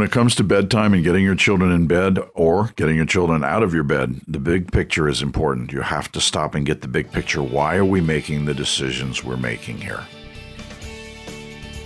When it comes to bedtime and getting your children in bed or getting your children out of your bed, the big picture is important. You have to stop and get the big picture. Why are we making the decisions we're making here?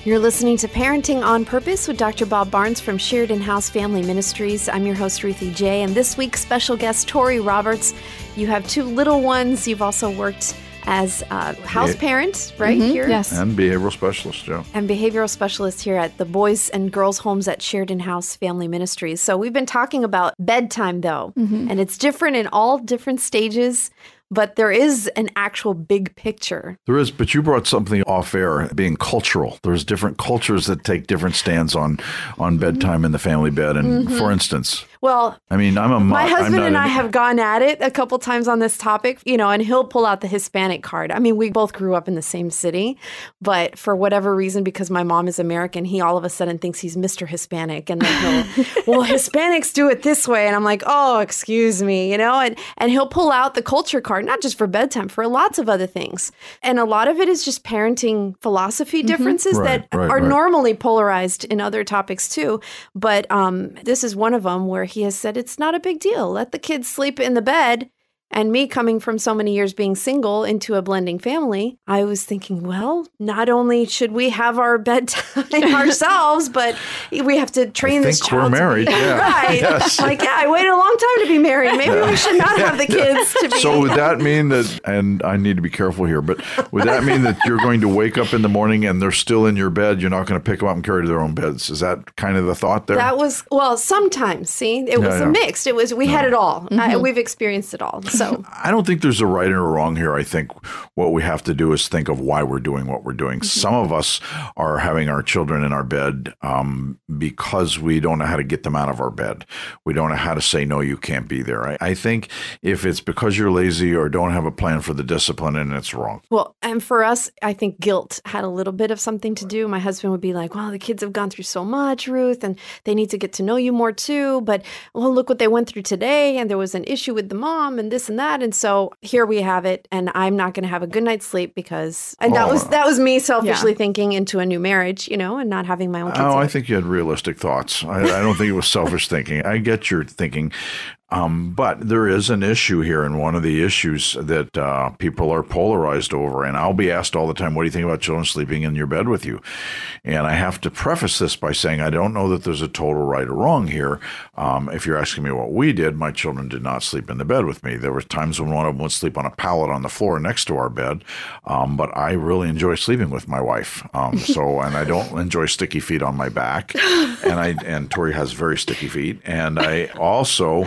You're listening to Parenting on Purpose with Dr. Bob Barnes from Sheridan House Family Ministries. I'm your host, Ruthie J, and this week's special guest, Tori Roberts. You have two little ones. You've also worked as a house parent, right Mm-hmm. here? Yes. And behavioral specialist, Joe. and behavioral specialist here at the Boys and Girls Homes at Sheridan House Family Ministries. So we've been talking about bedtime though, Mm-hmm. and it's different in all different stages, but there is an actual big picture. There is, but you brought something off air, being cultural. There's different cultures that take different stands on on bedtime in the family bed. And for instance, Well, I mean, I'm a mo- my husband and an- I have gone at it a couple times on this topic, you know, and he'll pull out the Hispanic card. I mean, we both grew up in the same city, but for whatever reason, because my mom is American, he all of a sudden thinks he's Mr. Hispanic. And then he'll, well, Hispanics do it this way. And I'm like, oh, excuse me, you know, and, and he'll pull out the culture card, not just for bedtime, for lots of other things. And a lot of it is just parenting philosophy differences Right, that right, are right. normally polarized in other topics too. But um, this is one of them where he has said it's not a big deal. Let the kids sleep in the bed. And me coming from so many years being single into a blending family, I was thinking, well, not only should we have our bedtime ourselves, but we have to train I this think child. we're married, yeah. right? Yes. Like, yeah, I waited a long time to be married. Maybe we should not have the kids to be. So would that mean that, and I need to be careful here, but would that mean that you're going to wake up in the morning and they're still in your bed? You're not going to pick them up and carry to their own beds? Is that kind of the thought there? That was well. Sometimes, see, it was yeah. a mixed. It was we had it all. Uh, we've experienced it all. So I don't think there's a right or a wrong here. I think what we have to do is think of why we're doing what we're doing. Mm-hmm. Some of us are having our children in our bed um, because we don't know how to get them out of our bed. We don't know how to say, no, you can't be there. I, I think if it's because you're lazy or don't have a plan for the discipline, and it's wrong. Well, and for us, I think guilt had a little bit of something to do. My husband would be like, "Well, the kids have gone through so much, Ruth, and they need to get to know you more too. But well, look what they went through today, and there was an issue with the mom, and this and that, and so here we have it. And I'm not going to have a good night's sleep because, and that Oh. was that was me selfishly thinking into a new marriage, you know, and not having my own oh, kids. Oh, I think you had realistic thoughts. I, I don't think it was selfish thinking. I get your thinking. Um, but there is an issue here, and one of the issues that uh, people are polarized over. And I'll be asked all the time, "What do you think about children sleeping in your bed with you?" And I have to preface this by saying I don't know that there's a total right or wrong here. Um, if you're asking me what we did, my children did not sleep in the bed with me. There were times when one of them would sleep on a pallet on the floor next to our bed, um, but I really enjoy sleeping with my wife. Um, so, and I don't enjoy sticky feet on my back, and I and Tori has very sticky feet, and I also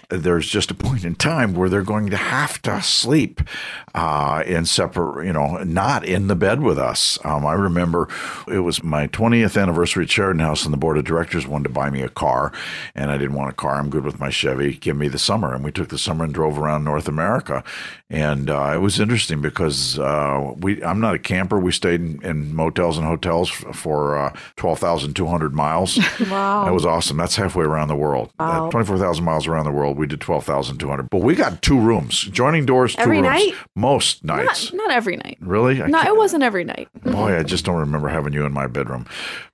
there's just a point in time where they're going to have to sleep uh, in separate, you know, not in the bed with us. Um, I remember it was my 20th anniversary at Sheridan House, and the board of directors wanted to buy me a car, and I didn't want a car. I'm good with my Chevy. Give me the summer, and we took the summer and drove around North America, and uh, it was interesting because uh, we I'm not a camper. We stayed in, in motels and hotels for uh, 12,200 miles. wow. That was awesome. That's halfway around the world. Wow. Uh, 24,000 miles around the world. We did 12,200. But we got two rooms, joining doors, two Every rooms. night? Most Not, nights. not every night. Really? I No, it wasn't every night. Boy, I just don't remember having you in my bedroom.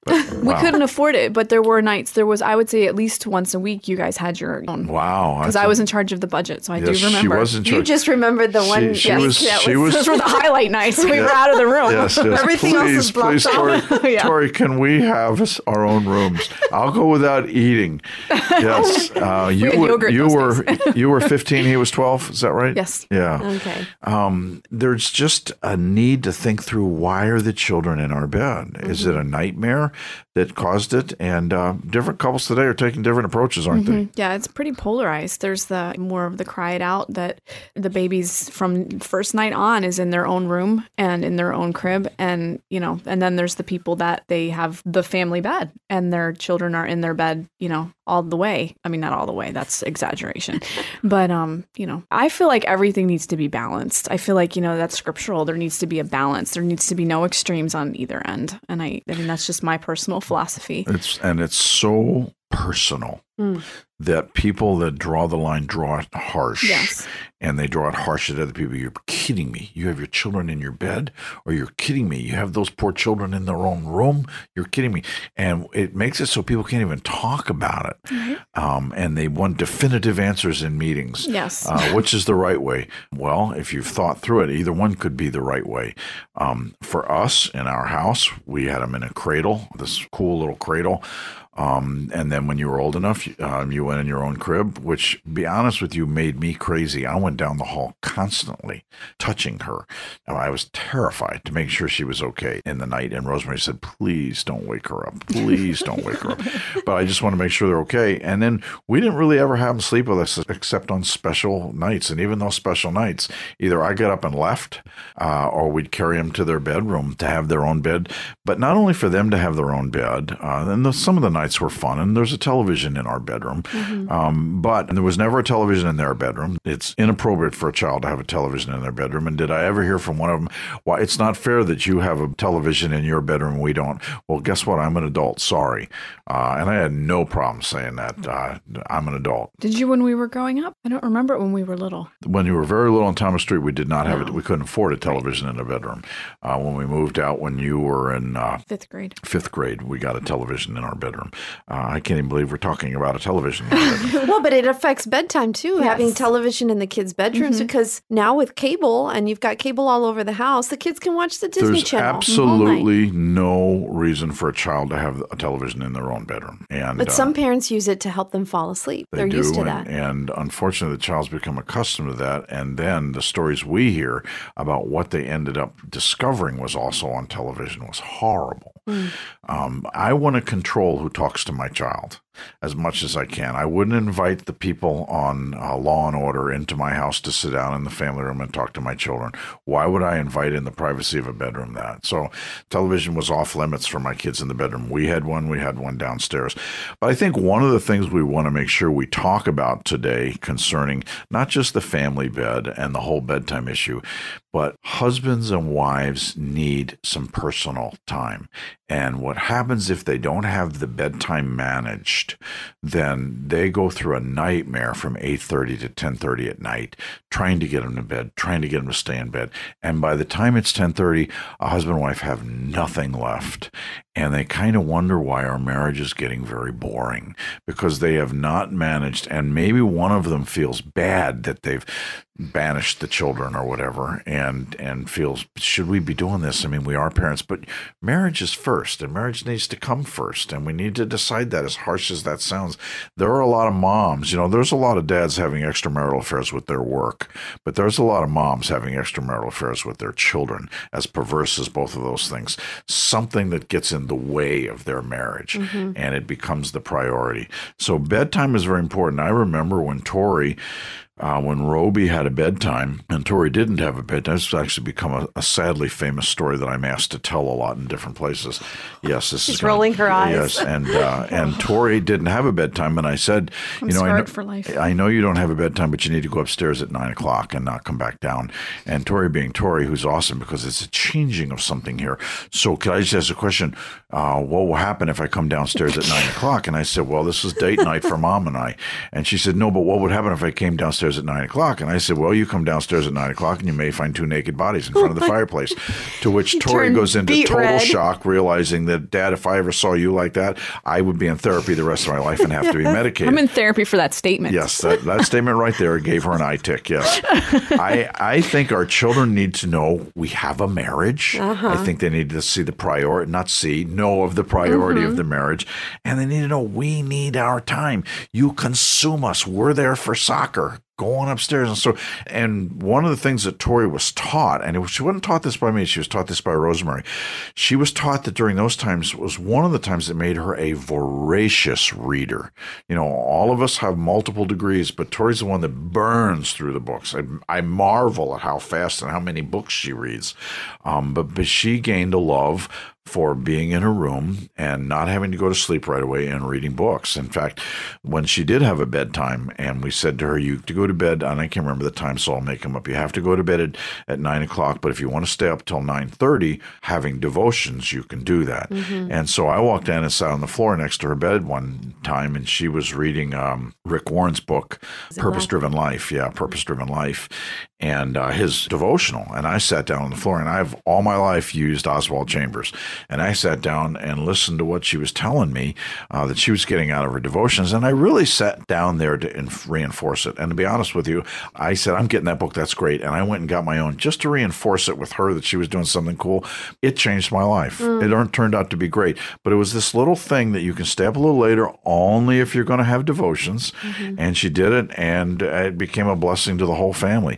But We wow. couldn't afford it, but there were nights. There was, I would say, at least once a week. You guys had your own Wow. because I was in charge of the budget, so I Yes, do remember. she was in you just remembered the one. she week was- that she was, was- Those were the highlight nights. We were out of the room. Yes, yes. Everything else please, is blocked please, Tori. Yeah. Tori, can we have our own rooms? I'll go without eating. Yes, uh, you had were you were you were 15. He was 12. Is that right? Yes. Yeah. Okay. Um, there's just a need to think through why are the children in our bed? Is Mm-hmm. it a nightmare that caused it? And uh, different couples today are taking different approaches, aren't they? Yeah, it's pretty polarized. There's the more of the cry it out that the babies from first night on is in their own room and in their own crib. And, you know, and then there's the people that they have the family bed and their children are in their bed, you know, all the way. I mean, not all the way, that's exaggeration. but, um, you know, I feel like everything needs to be balanced. I feel like, you know, that's scriptural. There needs to be a balance. There needs to be no extremes on either end. And I, I mean, that's just my personal philosophy. It's and it's so personal. Mm. that people that draw the line draw it harsh. Yes. And they draw it harsh at other people. You're kidding me. You have your children in your bed, or you're kidding me. You have those poor children in their own room. You're kidding me. And it makes it so people can't even talk about it. Mm-hmm. Um, and they want definitive answers in meetings. Yes. Uh, which is the right way? Well, if you've thought through it, either one could be the right way. Um, for us in our house, we had them in a cradle, this cool little cradle. Um, and then when you were old enough, um, you went in your own crib, which, to be honest with you, made me crazy. I went down the hall constantly touching her. Now, I was terrified to make sure she was okay in the night. And Rosemary said, please don't wake her up. Please don't wake her up. But I just want to make sure they're okay. And then we didn't really ever have them sleep with us except on special nights. And even those special nights, either I got up and left uh, or we'd carry them to their bedroom to have their own bed. But not only for them to have their own bed, uh, and the, some of the nights were fun, and there's a television in our bedroom. Um, but there was never a television in their bedroom. It's inappropriate for a child to have a television in their bedroom. And did I ever hear from one of them, why it's not fair that you have a television in your bedroom and we don't? Well, guess what? I'm an adult. Sorry. Uh, and I had no problem saying that. Uh, I'm an adult. Did you when we were growing up? I don't remember it when we were little. When you were very little on Thomas Street, we did not have it. We couldn't afford a television in a bedroom. Uh, when we moved out, when you were in uh, Fifth grade. fifth grade, we got a television in our bedroom. Uh, I can't even believe we're talking about a television. in our well, but it affects bedtime too, having television in the kids' bedrooms because now with cable and you've got cable all over the house, the kids can watch the Disney There's Channel. all night. absolutely no reason for a child to have a television in their own bedroom. And But uh, some parents use it to help them fall asleep. They They're do, used to and, that. and unfortunately, the child's become accustomed to that. And then the stories we hear about what they ended up discovering was also on television was horrible. Hmm. Um, I want to control who talks to my child as much as I can. I wouldn't invite the people on uh, Law and Order into my house to sit down in the family room and talk to my children. Why would I invite in the privacy of a bedroom that? So television was off limits for my kids in the bedroom. We had one, we had one downstairs. But I think one of the things we want to make sure we talk about today concerning not just the family bed and the whole bedtime issue, but husbands and wives need some personal time. And what happens if they don't have the bedtime managed, then they go through a nightmare from 8:30 to 10:30 at night trying to get them to bed, trying to get them to stay in bed. And by the time it's 10:30, a husband and wife have nothing left. And they kind of wonder why our marriage is getting very boring because they have not managed and maybe one of them feels bad that they've banished the children or whatever and and feels should we be doing this i mean we are parents but marriage is first and marriage needs to come first and we need to decide that as harsh as that sounds. There are a lot of moms you know there's a lot of dads having extramarital affairs with their work but there's a lot of moms having extramarital affairs with their children as perverse as both of those things. Something that gets in the way of their marriage mm-hmm. and it becomes the priority. So bedtime is very important. I remember when tori uh, when Roby had a bedtime and Tori didn't have a bedtime, this has actually become a, a sadly famous story that I'm asked to tell a lot in different places. Yes, this She's is gonna- rolling her eyes. Yes, and uh, and Tori didn't have a bedtime, and I said, I'm you know, I know, for life. I know you don't have a bedtime, but you need to go upstairs at nine o'clock and not come back down. And Tori, being Tori, who's awesome because it's a changing of something here. So, could I just ask a question? Uh, what will happen if I come downstairs at nine o'clock? And I said, well, this is date night for mom and I. And she said, no, but what would happen if I came downstairs at nine o'clock? And I said, well, you come downstairs at nine o'clock and you may find two naked bodies in front of the fireplace. To which Tori goes into total red. shock, realizing that, Dad, if I ever saw you like that, I would be in therapy the rest of my life and have to be medicated. I'm in therapy for that statement. Yes, that, that statement right there gave her an eye tick. Yes. I, I think our children need to know we have a marriage. Uh-huh. I think they need to see the priority, not see, know of the priority of mm-hmm. the marriage. And they need to know we need our time. You consume us. We're there for soccer. Go on upstairs. And so, and one of the things that Tori was taught, and she wasn't taught this by me, she was taught this by Rosemary. She was taught that during those times was one of the times that made her a voracious reader. You know, all of us have multiple degrees, but Tori's the one that burns through the books. I, I marvel at how fast and how many books she reads. Um, but, but she gained a love for being in her room and not having to go to sleep right away and reading books. In fact, when she did have a bedtime and we said to her, you have to go to bed, and I can't remember the time, so I'll make them up. You have to go to bed at, at nine o'clock, but if you want to stay up till 9.30 having devotions, you can do that. Mm-hmm. And so I walked in and sat on the floor next to her bed one time, and she was reading um, Rick Warren's book, Purpose Driven Life. Yeah, Purpose Driven Life and uh, his devotional. And I sat down on the floor, and I've all my life used Oswald Chambers. And I sat down and listened to what she was telling me uh, that she was getting out of her devotions. And I really sat down there to inf- reinforce it. And to be honest with you, I said, I'm getting that book. That's great. And I went and got my own just to reinforce it with her that she was doing something cool. It changed my life. Mm. It turned out to be great. But it was this little thing that you can stay up a little later only if you're going to have devotions. Mm-hmm. And she did it, and it became a blessing to the whole family.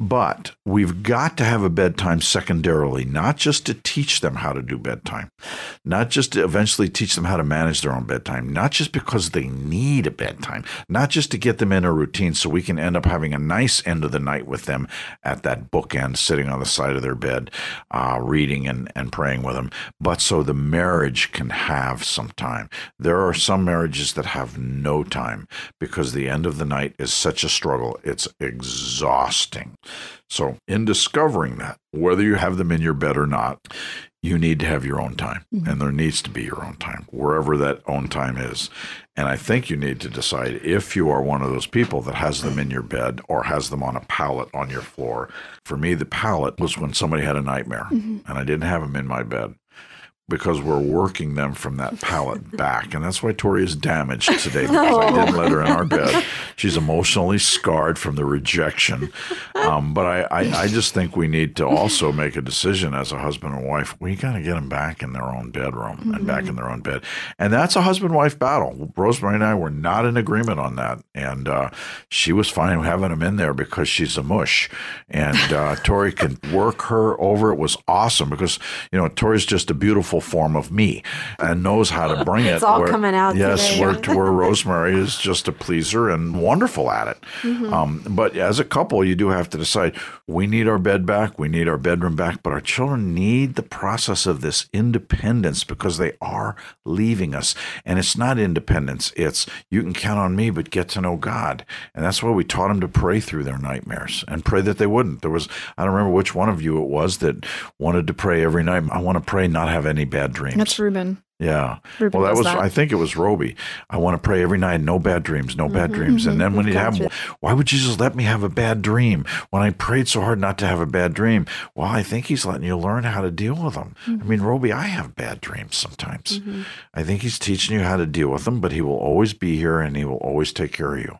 But we've got to have a bedtime secondarily, not just to teach them how to do bedtime, not just to eventually teach them how to manage their own bedtime, not just because they need a bedtime, not just to get them in a routine so we can end up having a nice end of the night with them at that bookend, sitting on the side of their bed, uh, reading and, and praying with them, but so the marriage can have some time. There are some marriages that have no time because the end of the night is such a struggle. It's exhausting. So, in discovering that, whether you have them in your bed or not, you need to have your own time. Mm-hmm. And there needs to be your own time, wherever that own time is. And I think you need to decide if you are one of those people that has them in your bed or has them on a pallet on your floor. For me, the pallet was when somebody had a nightmare mm-hmm. and I didn't have them in my bed because we're working them from that pallet back. And that's why Tori is damaged today because oh. I didn't let her in our bed. She's emotionally scarred from the rejection. Um, but I, I, I, just think we need to also make a decision as a husband and wife. We got to get them back in their own bedroom mm-hmm. and back in their own bed. And that's a husband wife battle. Rosemary and I were not in agreement on that. And uh, she was fine having them in there because she's a mush. And uh, Tori can work her over. It was awesome because, you know, Tori's just a beautiful form of me and knows how to bring it. It's all where, coming out. Yes, today. where, where Rosemary is just a pleaser and wonderful at it. Mm-hmm. Um, but as a couple, you do have to decide we need our bed back, we need our bedroom back, but our children need the process of this independence because they are leaving us. And it's not independence, it's you can count on me, but get to know God. And that's why we taught them to pray through their nightmares and pray that they wouldn't. There was, I don't remember which one of you it was that wanted to pray every night. I want to pray, not have any bad dreams. That's Ruben. Yeah. Ruben well, that was, that. I think it was Roby. I want to pray every night, no bad dreams, no bad mm-hmm, dreams. And then when you have, why would Jesus let me have a bad dream when I prayed so hard not to have a bad dream? Well, I think he's letting you learn how to deal with them. Mm-hmm. I mean, Roby, I have bad dreams sometimes. Mm-hmm. I think he's teaching you how to deal with them, but he will always be here and he will always take care of you.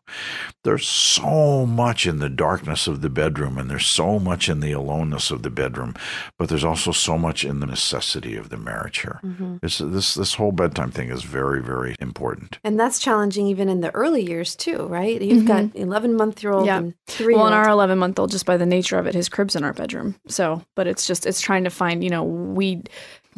There's so much in the darkness of the bedroom and there's so much in the aloneness of the bedroom, but there's also so much in the necessity of the marriage here. Mm-hmm. This, this this this whole bedtime thing is very very important. And that's challenging even in the early years too, right? You've mm-hmm. got 11 month year old yeah. and 3 Well, in our 11 month old just by the nature of it his crib's in our bedroom. So, but it's just it's trying to find, you know, we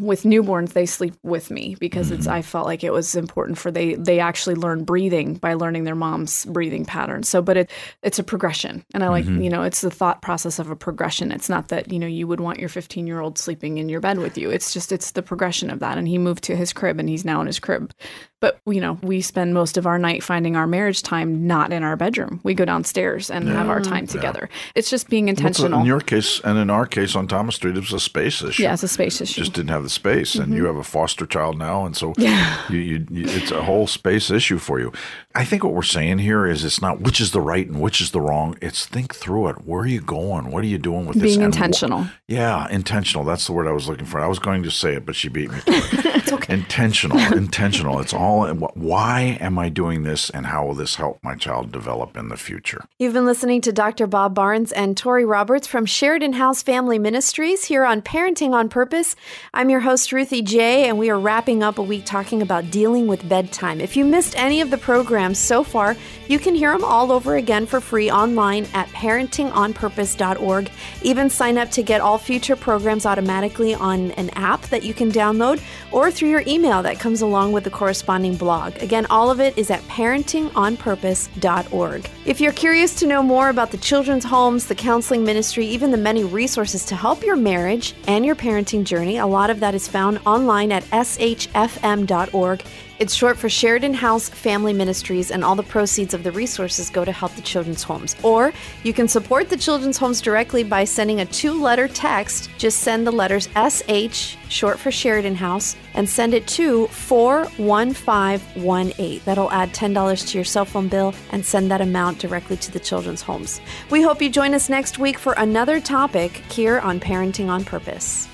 with newborns they sleep with me because mm-hmm. it's I felt like it was important for they they actually learn breathing by learning their mom's breathing patterns. So but it it's a progression. And I like, mm-hmm. you know, it's the thought process of a progression. It's not that, you know, you would want your 15-year-old sleeping in your bed with you. It's just it's the progression of that and he moved to his crib and he's now in his crib. But you know, we spend most of our night finding our marriage time not in our bedroom. We go downstairs and yeah. have our time together. Yeah. It's just being intentional. in your case and in our case on Thomas Street, it was a space issue. Yeah, it's a space issue. Just didn't have the space, mm-hmm. and you have a foster child now, and so yeah. you, you, it's a whole space issue for you. I think what we're saying here is it's not which is the right and which is the wrong. It's think through it. Where are you going? What are you doing with being this? Being intentional. Wh- yeah, intentional. That's the word I was looking for. I was going to say it, but she beat me. it's okay. Intentional. intentional. It's all. Why am I doing this, and how will this help my child develop in the future? You've been listening to Dr. Bob Barnes and Tori Roberts from Sheridan House Family Ministries here on Parenting on Purpose. I'm your host Ruthie J, and we are wrapping up a week talking about dealing with bedtime. If you missed any of the programs so far, you can hear them all over again for free online at parentingonpurpose.org. Even sign up to get all future programs automatically on an app that you can download or through through your email that comes along with the corresponding blog. Again, all of it is at parentingonpurpose.org. If you're curious to know more about the children's homes, the counseling ministry, even the many resources to help your marriage and your parenting journey, a lot of that is found online at shfm.org. It's short for Sheridan House Family Ministries, and all the proceeds of the resources go to help the children's homes. Or you can support the children's homes directly by sending a two letter text. Just send the letters SH, short for Sheridan House, and send it to 41518. That'll add $10 to your cell phone bill and send that amount directly to the children's homes. We hope you join us next week for another topic here on Parenting on Purpose.